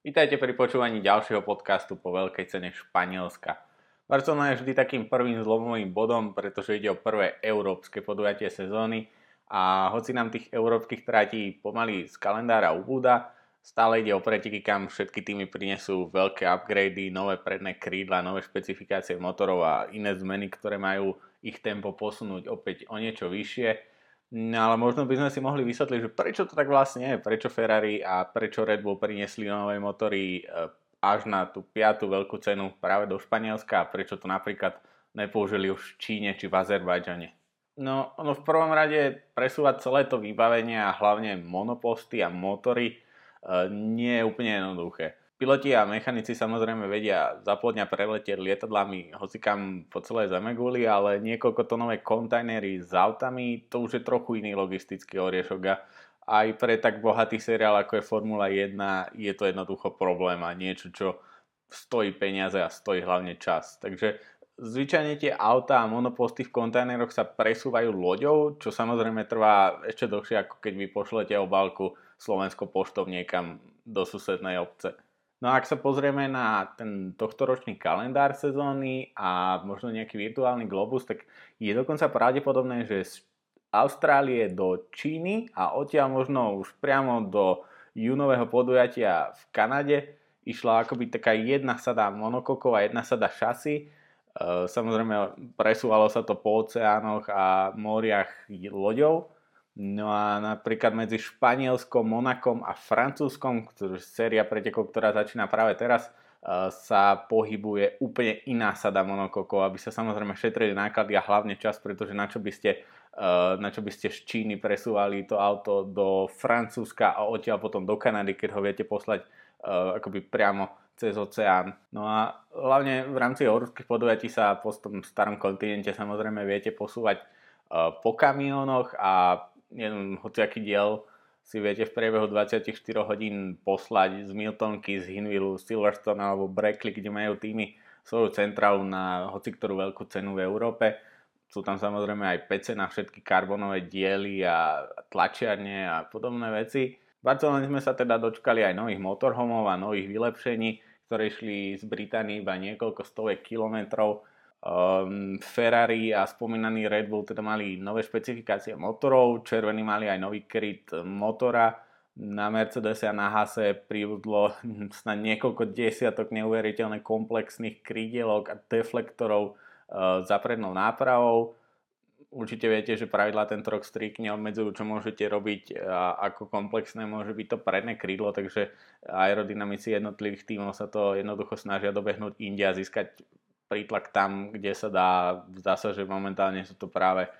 Vítajte pri počúvaní ďalšieho podcastu po veľkej cene Španielska. Barcelona je vždy takým prvým zlomovým bodom, pretože ide o prvé európske podujatie sezóny a hoci nám tých európskych tratí pomaly z kalendára ubúda, stále ide o preteky, kam všetky týmy prinesú veľké upgrady, nové predné krídla, nové špecifikácie motorov a iné zmeny, ktoré majú ich tempo posunúť opäť o niečo vyššie No ale možno by sme si mohli vysvetliť, že prečo to tak vlastne je, prečo Ferrari a prečo Red Bull priniesli nové motory eh, až na tú piatú veľkú cenu práve do Španielska a prečo to napríklad nepoužili už v Číne či v Azerbajdžane. No, ono v prvom rade presúvať celé to vybavenie a hlavne monoposty a motory eh, nie je úplne jednoduché. Piloti a mechanici samozrejme vedia zaplodňa preletieť lietadlami hocikam po celej Zemeguli, ale niekoľko tonové kontajnery s autami, to už je trochu iný logistický oriešok a aj pre tak bohatý seriál ako je Formula 1 je to jednoducho problém a niečo, čo stojí peniaze a stojí hlavne čas. Takže zvyčajne tie autá a monoposty v kontajneroch sa presúvajú loďou, čo samozrejme trvá ešte dlhšie ako keď vy pošlete obálku Slovensko poštou niekam do susednej obce. No a ak sa pozrieme na ten tohtoročný kalendár sezóny a možno nejaký virtuálny globus, tak je dokonca pravdepodobné, že z Austrálie do Číny a odtiaľ možno už priamo do júnového podujatia v Kanade išla akoby taká jedna sada monokokov a jedna sada šasy. E, samozrejme presúvalo sa to po oceánoch a moriach loďou No a napríklad medzi Španielskom, Monakom a Francúzskom, ktorá séria pretekov, ktorá začína práve teraz, eh, sa pohybuje úplne iná sada monokokov, aby sa samozrejme šetrili náklady a hlavne čas, pretože na čo by ste, eh, na čo by ste z Číny presúvali to auto do Francúzska a odtiaľ potom do Kanady, keď ho viete poslať eh, akoby priamo cez oceán. No a hlavne v rámci európskych podujatí sa po tom starom kontinente samozrejme viete posúvať po kamionoch a jeden hociaký diel si viete v priebehu 24 hodín poslať z Miltonky, z Hinvillu, Silverstone alebo Brackley, kde majú týmy svoju centrálu na hoci ktorú veľkú cenu v Európe. Sú tam samozrejme aj PC na všetky karbonové diely a tlačiarne a podobné veci. V Barcelone sme sa teda dočkali aj nových motorhomov a nových vylepšení, ktoré išli z Británie iba niekoľko stovek kilometrov Um, Ferrari a spomínaný Red Bull teda mali nové špecifikácie motorov, červení mali aj nový kryt motora, na Mercedes a na Hase pribudlo snad niekoľko desiatok neuveriteľne komplexných krídielok a deflektorov uh, za prednou nápravou. Určite viete, že pravidlá tento rok striktne obmedzujú, čo môžete robiť a ako komplexné môže byť to predné krídlo, takže aerodynamici jednotlivých tímov sa to jednoducho snažia dobehnúť inde a získať prítlak tam, kde sa dá. Zdá sa, že momentálne sú to práve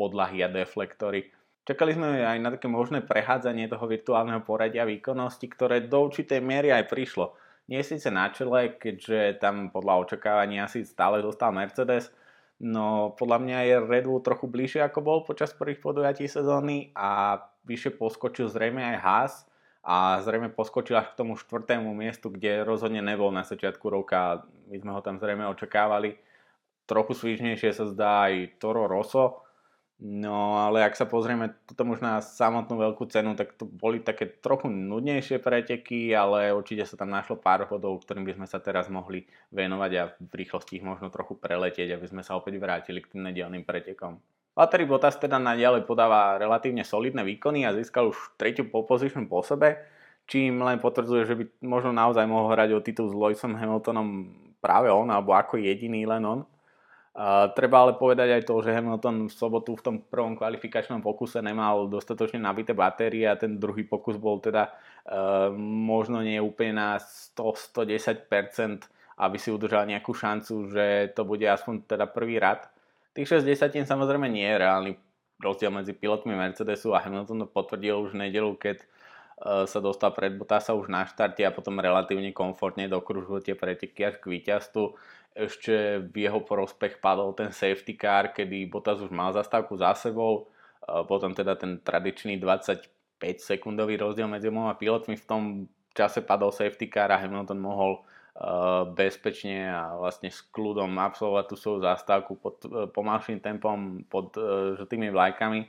podlahy a deflektory. Čakali sme aj na také možné prehádzanie toho virtuálneho poradia výkonnosti, ktoré do určitej miery aj prišlo. Nie síce na čele, keďže tam podľa očakávania asi stále dostal Mercedes, no podľa mňa je Red Bull trochu bližšie ako bol počas prvých podujatí sezóny a vyššie poskočil zrejme aj Haas, a zrejme poskočil až k tomu štvrtému miestu, kde rozhodne nebol na začiatku roka. My sme ho tam zrejme očakávali. Trochu svižnejšie sa zdá aj Toro Rosso, No ale ak sa pozrieme potom už na samotnú veľkú cenu, tak to boli také trochu nudnejšie preteky, ale určite sa tam našlo pár hodov, ktorým by sme sa teraz mohli venovať a v rýchlosti ich možno trochu preletieť, aby sme sa opäť vrátili k tým nedelným pretekom. Valtteri Bottas teda naďalej podáva relatívne solidné výkony a získal už tretiu pole position po sebe, čím len potvrdzuje, že by možno naozaj mohol hrať o titul s Lewisom Hamiltonom práve on, alebo ako jediný len on. Treba ale povedať aj to, že Hamilton v sobotu v tom prvom kvalifikačnom pokuse nemal dostatočne nabité batérie a ten druhý pokus bol teda uh, možno nie úplne na 100-110%, aby si udržal nejakú šancu, že to bude aspoň teda prvý rad. Tých 6 desatín samozrejme nie je reálny rozdiel medzi pilotmi Mercedesu a Hamilton to potvrdil už v nedelu, keď e, sa dostal pred Bottasa už na štarte a potom relatívne komfortne dokružil tie preteky až k víťazstvu. Ešte v jeho prospech padol ten safety car, kedy Bottas už mal zastávku za sebou, e, potom teda ten tradičný 25 sekundový rozdiel medzi oboma pilotmi v tom čase padol safety car a Hamilton mohol bezpečne a vlastne s kľudom absolvovať tú svoju zastávku pod eh, pomalším tempom pod eh, žltými vlajkami.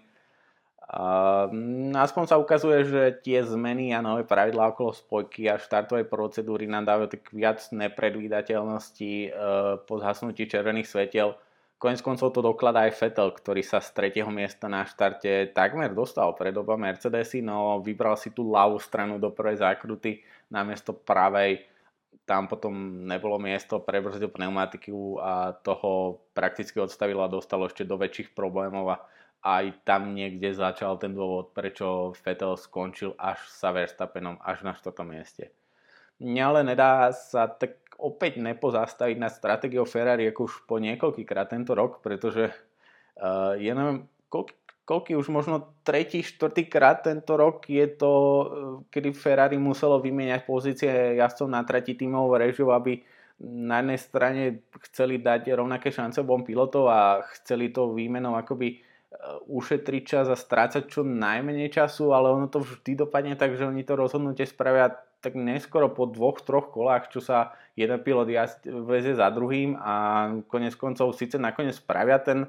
Uh, aspoň sa ukazuje, že tie zmeny a nové pravidlá okolo spojky a štartovej procedúry nám dávajú tak viac nepredvídateľnosti uh, po zhasnutí červených svetiel. Konec koncov to dokladá aj Vettel, ktorý sa z tretieho miesta na štarte takmer dostal pred oba Mercedesy, no vybral si tú ľavú stranu do prvej zákruty namiesto pravej. Tam potom nebolo miesto, prebrzdil pneumatiku a toho prakticky odstavil a dostalo ešte do väčších problémov a aj tam niekde začal ten dôvod, prečo Vettel skončil až sa Verstappenom, až na 4. mieste. Mňa ale nedá sa tak opäť nepozastaviť na stratégiou Ferrari ako už po niekoľkýkrát tento rok, pretože uh, ja neviem, koľký, koľký už možno tretí, štvrtý krát tento rok je to, uh, kedy Ferrari muselo vymieňať pozície jazdcov na tretí tímovú režiu, aby na jednej strane chceli dať rovnaké šance obom pilotov a chceli to výmenou akoby Eh, ušetriť čas a strácať čo najmenej času, ale ono to vždy dopadne tak, že oni to rozhodnutie spravia tak neskoro po dvoch, troch kolách, čo sa jeden pilot vezie za druhým a konec koncov síce nakoniec spravia ten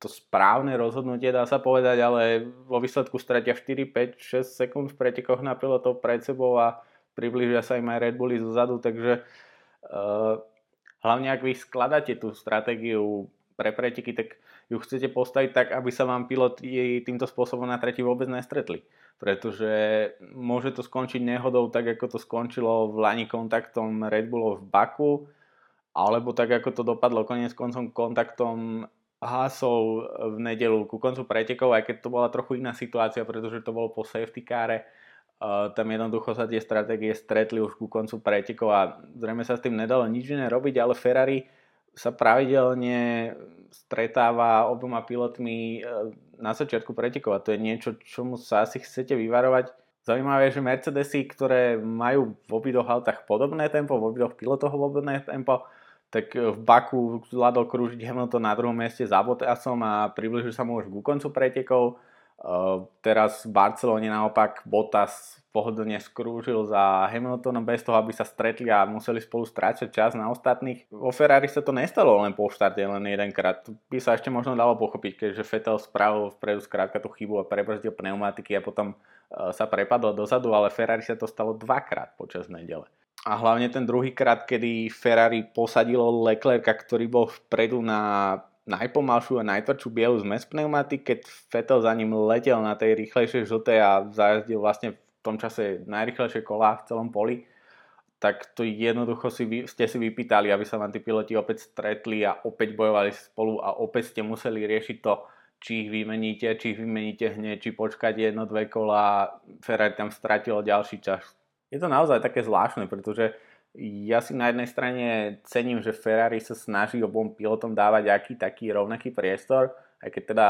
to správne rozhodnutie, dá sa povedať, ale vo výsledku stratia 4, 5, 6 sekúnd v pretekoch na pilotov pred sebou a približia sa im aj Red Bulli zozadu, takže uh, hlavne ak vy skladáte tú stratégiu pre preteky, tak ju chcete postaviť tak, aby sa vám piloti týmto spôsobom na tretí vôbec nestretli. Pretože môže to skončiť nehodou tak, ako to skončilo v Lani kontaktom Red Bullov v Baku, alebo tak, ako to dopadlo konec koncom kontaktom Hasov v nedelu ku koncu pretekov, aj keď to bola trochu iná situácia, pretože to bolo po safety káre. Uh, tam jednoducho sa tie stratégie stretli už ku koncu pretekov a zrejme sa s tým nedalo nič iné robiť, ale Ferrari sa pravidelne stretáva oboma pilotmi e, na začiatku pretekov a to je niečo, čomu sa asi chcete vyvarovať. Zaujímavé je, že Mercedesy, ktoré majú v obidvoch autách podobné tempo, v obidvoch pilotoch podobné tempo, tak v Baku zvládol krúžiť Hamilton na druhom mieste za Bottasom a približil sa mu už ku koncu pretekov. Teraz v Barcelone naopak Bottas pohodlne skrúžil za Hamiltonom bez toho, aby sa stretli a museli spolu stráčať čas na ostatných. Vo Ferrari sa to nestalo len po štarte, len jedenkrát. By sa ešte možno dalo pochopiť, keďže Vettel spravil vpredu skrátka tú chybu a prebrzdil pneumatiky a potom uh, sa prepadol dozadu, ale Ferrari sa to stalo dvakrát počas nedele. A hlavne ten druhý krát, kedy Ferrari posadilo Leclerca, ktorý bol vpredu na najpomalšiu a najtvrdšiu bielu zmes pneumatik, keď Vettel za ním letel na tej rýchlejšej žltej a zajazdil vlastne v tom čase najrychlejšie kolá v celom poli, tak to jednoducho si vy, ste si vypýtali, aby sa vám tí piloti opäť stretli a opäť bojovali spolu a opäť ste museli riešiť to, či ich vymeníte, či ich vymeníte hneď, či počkať jedno, dve kola, Ferrari tam stratilo ďalší čas. Je to naozaj také zvláštne, pretože ja si na jednej strane cením, že Ferrari sa snaží obom pilotom dávať aký taký rovnaký priestor, aj keď teda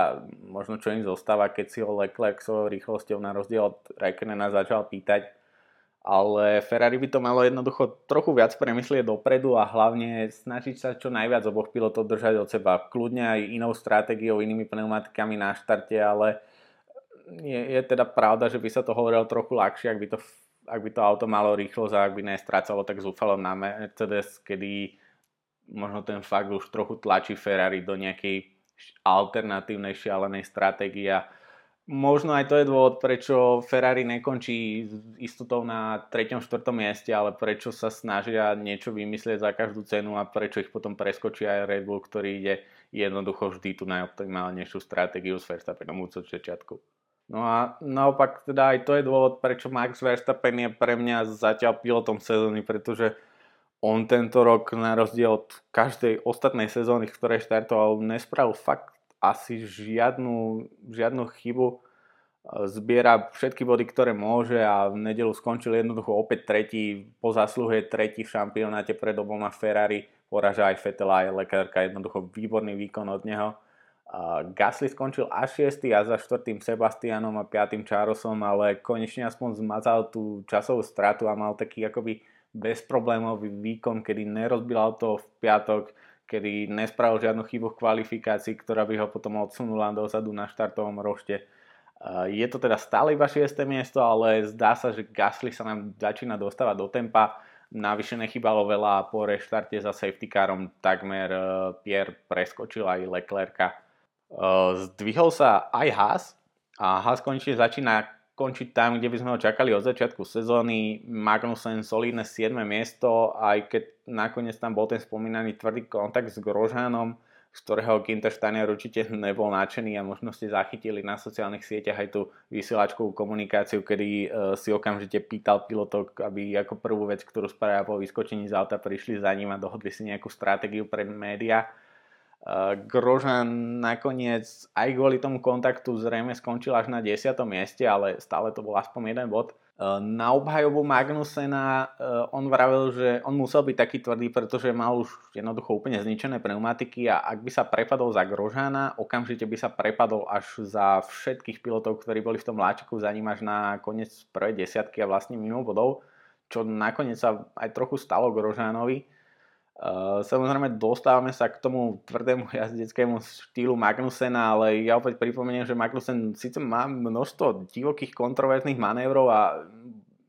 možno čo im zostáva, keď si ho Leclerc svojou rýchlosťou na rozdiel od Raikkonena začal pýtať. Ale Ferrari by to malo jednoducho trochu viac premyslieť dopredu a hlavne snažiť sa čo najviac oboch pilotov držať od seba. Kľudne aj inou stratégiou, inými pneumatikami na štarte, ale je, je teda pravda, že by sa to hovorilo trochu ľahšie, ak by to, ak by to auto malo rýchlosť a ak by nestrácalo tak zúfalo na Mercedes, kedy možno ten fakt už trochu tlačí Ferrari do nejakej alternatívnej šialenej stratégie. Možno aj to je dôvod, prečo Ferrari nekončí istotou na 3. 4. mieste, ale prečo sa snažia niečo vymyslieť za každú cenu a prečo ich potom preskočí aj Red Bull, ktorý ide jednoducho vždy tú najoptimálnejšiu stratégiu s Verstappenom od začiatku. No a naopak teda aj to je dôvod, prečo Max Verstappen je pre mňa zatiaľ pilotom sezóny, pretože on tento rok na rozdiel od každej ostatnej sezóny, v ktorej štartoval, nespravil fakt asi žiadnu, žiadnu chybu. Zbiera všetky body, ktoré môže a v nedelu skončil jednoducho opäť tretí, po zásluhe tretí v šampionáte pred oboma Ferrari, poraža aj Fetela aj Leclerca, jednoducho výborný výkon od neho. Gasly skončil až 6. a za 4. Sebastianom a 5. Charlesom, ale konečne aspoň zmazal tú časovú stratu a mal taký akoby bezproblémový výkon, kedy nerozbil auto v piatok, kedy nespravil žiadnu chybu v kvalifikácii, ktorá by ho potom odsunula dozadu na štartovom rošte. Je to teda stále iba 6. miesto, ale zdá sa, že Gasly sa nám začína dostávať do tempa. Navyše nechybalo veľa a po reštarte za safety carom takmer e, Pierre preskočil aj Leclerca. E, zdvihol sa aj Haas, A Haas konečne začína končiť tam, kde by sme ho čakali od začiatku sezóny. Magnussen solidné 7. miesto, aj keď nakoniec tam bol ten spomínaný tvrdý kontakt s Grožánom, z ktorého Gintersteiner určite nebol nadšený a možno ste zachytili na sociálnych sieťach aj tú vysielačkovú komunikáciu, kedy uh, si okamžite pýtal pilotov, aby ako prvú vec, ktorú spravia po vyskočení z auta, prišli za ním a dohodli si nejakú stratégiu pre média Grožan nakoniec aj kvôli tomu kontaktu zrejme skončil až na 10. mieste, ale stále to bol aspoň jeden bod. Na obhajobu Magnusena on vravil, že on musel byť taký tvrdý, pretože mal už jednoducho úplne zničené pneumatiky a ak by sa prepadol za Grožana, okamžite by sa prepadol až za všetkých pilotov, ktorí boli v tom láčiku za ním až na koniec prvej desiatky a vlastne mimo bodov, čo nakoniec sa aj trochu stalo Grožanovi samozrejme dostávame sa k tomu tvrdému jazdeckému štýlu Magnusena, ale ja opäť pripomeniem, že Magnusen síce má množstvo divokých kontroverzných manévrov a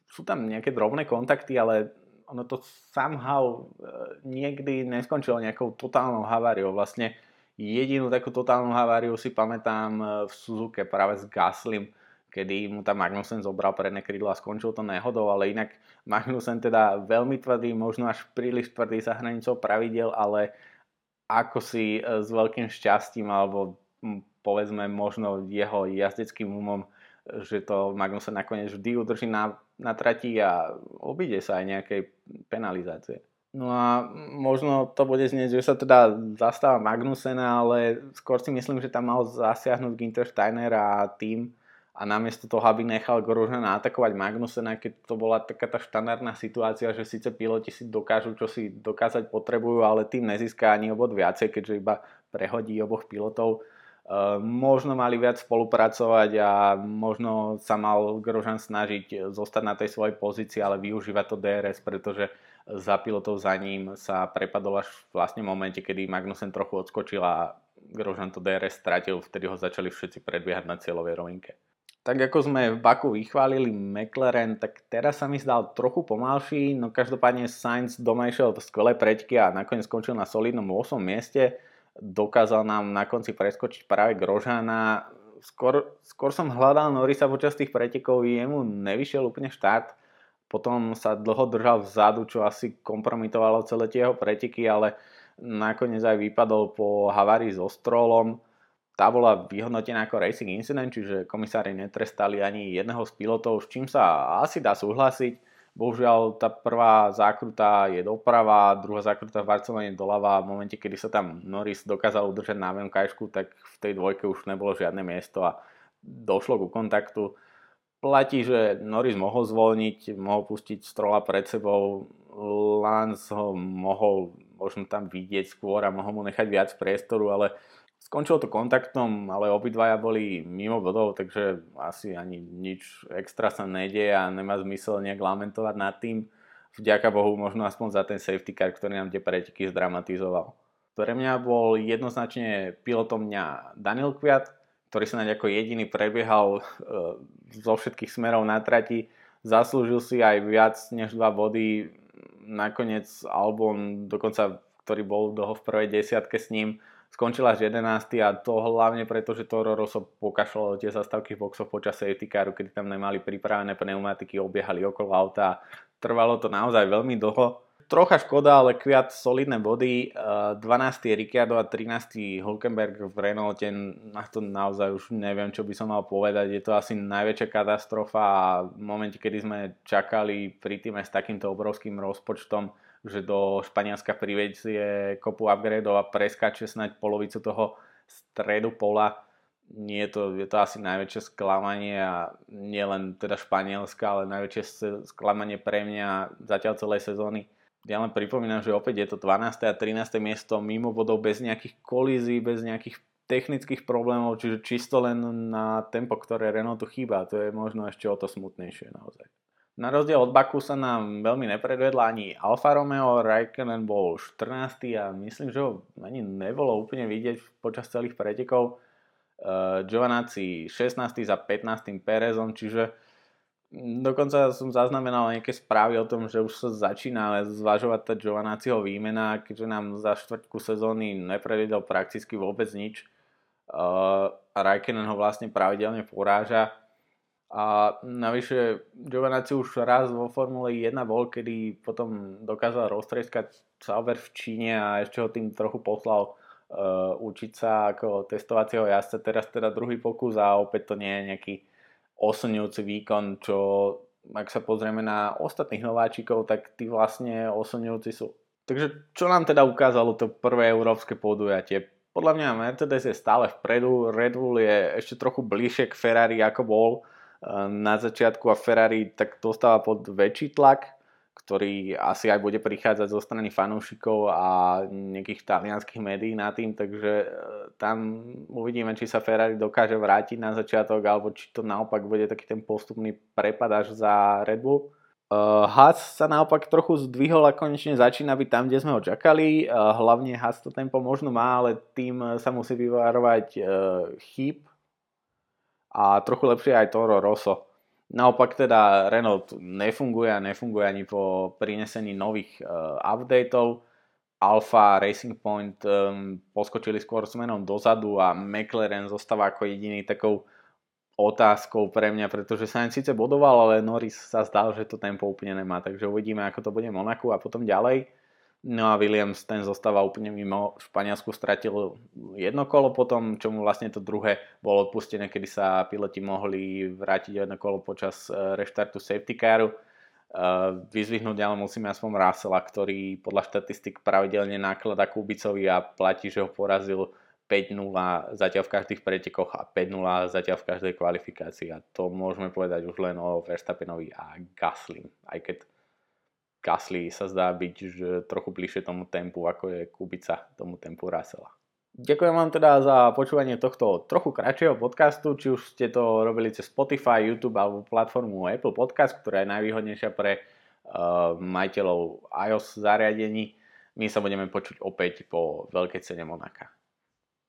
sú tam nejaké drobné kontakty, ale ono to somehow uh, niekdy neskončilo nejakou totálnou haváriou. Vlastne jedinú takú totálnu haváriu si pamätám uh, v Suzuke práve s Gaslim, kedy mu tam Magnussen zobral predné krídlo a skončil to nehodou, ale inak Magnussen teda veľmi tvrdý, možno až príliš tvrdý za hranicou pravidel, ale ako si e, s veľkým šťastím alebo povedzme možno jeho jazdeckým umom, že to Magnussen nakoniec vždy udrží na, na trati a obíde sa aj nejakej penalizácie. No a možno to bude znieť, že sa teda zastáva Magnusena, ale skôr si myslím, že tam mal zasiahnuť Ginter Steiner a tým, a namiesto toho, aby nechal Grosjeana atakovať Magnusena, keď to bola taká tá štandardná situácia, že síce piloti si dokážu, čo si dokázať potrebujú, ale tým nezíska ani obod viacej, keďže iba prehodí oboch pilotov. Uh, možno mali viac spolupracovať a možno sa mal Grožan snažiť zostať na tej svojej pozícii, ale využívať to DRS, pretože za pilotov za ním sa prepadol až vlastne v momente, kedy Magnussen trochu odskočil a Grožan to DRS stratil, vtedy ho začali všetci predbiehať na cieľovej rovinke tak ako sme v Baku vychválili McLaren, tak teraz sa mi zdal trochu pomalší, no každopádne Sainz doma išiel skvelé preťky a nakoniec skončil na solidnom 8. mieste. Dokázal nám na konci preskočiť práve Grožana. Skôr, skôr som hľadal Norisa počas tých pretekov, jemu nevyšiel úplne štart. Potom sa dlho držal vzadu, čo asi kompromitovalo celé tie jeho preteky, ale nakoniec aj vypadol po havárii so tá bola vyhodnotená ako racing incident, čiže komisári netrestali ani jedného z pilotov, s čím sa asi dá súhlasiť. Bohužiaľ tá prvá zákruta je doprava, druhá zákruta v Barcelone doľava. V momente, kedy sa tam Norris dokázal udržať na VMKšku, tak v tej dvojke už nebolo žiadne miesto a došlo ku kontaktu. Platí, že Norris mohol zvolniť, mohol pustiť strola pred sebou, Lance ho mohol možno tam vidieť skôr a mohol mu nechať viac priestoru, ale Skončilo to kontaktom, ale obidvaja boli mimo bodov, takže asi ani nič extra sa nedie a nemá zmysel nejak lamentovať nad tým. Vďaka Bohu možno aspoň za ten safety car, ktorý nám tie preteky zdramatizoval. Pre mňa bol jednoznačne pilotom dňa Daniel Kviat, ktorý sa naď ako jediný prebiehal e, zo všetkých smerov na trati. Zaslúžil si aj viac než dva body. Nakoniec Albon, dokonca ktorý bol dlho v prvej desiatke s ním, skončil až 11. a to hlavne preto, že Toro Rosso pokašľalo tie zastavky v boxoch počas safety caru, kedy tam nemali pripravené pneumatiky, obiehali okolo auta. Trvalo to naozaj veľmi dlho. Trocha škoda, ale kviat solidné body. 12. Ricciardo a 13. Hulkenberg v Renaulte, na to naozaj už neviem, čo by som mal povedať. Je to asi najväčšia katastrofa a v momente, kedy sme čakali pri týme s takýmto obrovským rozpočtom, že do Španielska privedzie kopu upgradeov a preskače snáď polovicu toho stredu pola. Nie je to, je to asi najväčšie sklamanie a nie len teda Španielska, ale najväčšie sklamanie pre mňa zatiaľ celej sezóny. Ja len pripomínam, že opäť je to 12. a 13. miesto mimo bodov bez nejakých kolízií, bez nejakých technických problémov, čiže čisto len na tempo, ktoré Renault tu chýba. To je možno ešte o to smutnejšie naozaj. Na rozdiel od Baku sa nám veľmi nepredvedla ani Alfa Romeo, Raikkonen bol 14. a myslím, že ho ani nebolo úplne vidieť počas celých pretekov. Uh, Giovanazzi 16. za 15. Perezom, čiže dokonca som zaznamenal nejaké správy o tom, že už sa začína zvažovať tá Giovanazziho výmena, keďže nám za štvrtku sezóny nepredvedol prakticky vôbec nič. Uh, Raikkonen ho vlastne pravidelne poráža. A navyše Giovanazzi už raz vo Formule 1 bol, kedy potom dokázal roztreskať Sauber v Číne a ešte ho tým trochu poslal uh, učiť sa ako testovacieho jazdca. Teraz teda druhý pokus a opäť to nie je nejaký oslňujúci výkon, čo ak sa pozrieme na ostatných nováčikov, tak tí vlastne oslňujúci sú. Takže čo nám teda ukázalo to prvé európske podujatie? Podľa mňa Mercedes je stále vpredu, Red Bull je ešte trochu bližšie k Ferrari ako bol na začiatku a Ferrari tak dostáva pod väčší tlak, ktorý asi aj bude prichádzať zo strany fanúšikov a nejakých talianských médií na tým, takže e, tam uvidíme, či sa Ferrari dokáže vrátiť na začiatok, alebo či to naopak bude taký ten postupný prepad až za Red Bull. Uh, Haas sa naopak trochu zdvihol a konečne začína byť tam, kde sme ho čakali. Uh, hlavne Haas to tempo možno má, ale tým sa musí vyvárovať uh, chýb a trochu lepšie aj Toro Rosso. Naopak teda Renault nefunguje a nefunguje ani po prinesení nových uh, updateov. Alfa Racing Point um, poskočili skôr smerom dozadu a McLaren zostáva ako jediný takou otázkou pre mňa, pretože sa síce bodoval, ale Norris sa zdal, že to tempo úplne nemá, takže uvidíme, ako to bude Monaku a potom ďalej. No a Williams ten zostáva úplne mimo. V Španielsku stratil jedno kolo potom, čo mu vlastne to druhé bolo odpustené, kedy sa piloti mohli vrátiť jedno kolo počas e, reštartu safety caru. E, vyzvihnúť ale musíme aspoň Russella, ktorý podľa štatistik pravidelne náklada Kubicovi a platí, že ho porazil 5-0 zatiaľ v každých pretekoch a 5-0 zatiaľ v každej kvalifikácii. A to môžeme povedať už len o Verstappenovi a Gasly. Aj keď Gasly sa zdá byť že trochu bližšie tomu tempu, ako je Kubica tomu tempu Russella. Ďakujem vám teda za počúvanie tohto trochu kratšieho podcastu, či už ste to robili cez Spotify, YouTube alebo platformu Apple Podcast, ktorá je najvýhodnejšia pre uh, majiteľov iOS zariadení. My sa budeme počuť opäť po veľkej cene Monaka.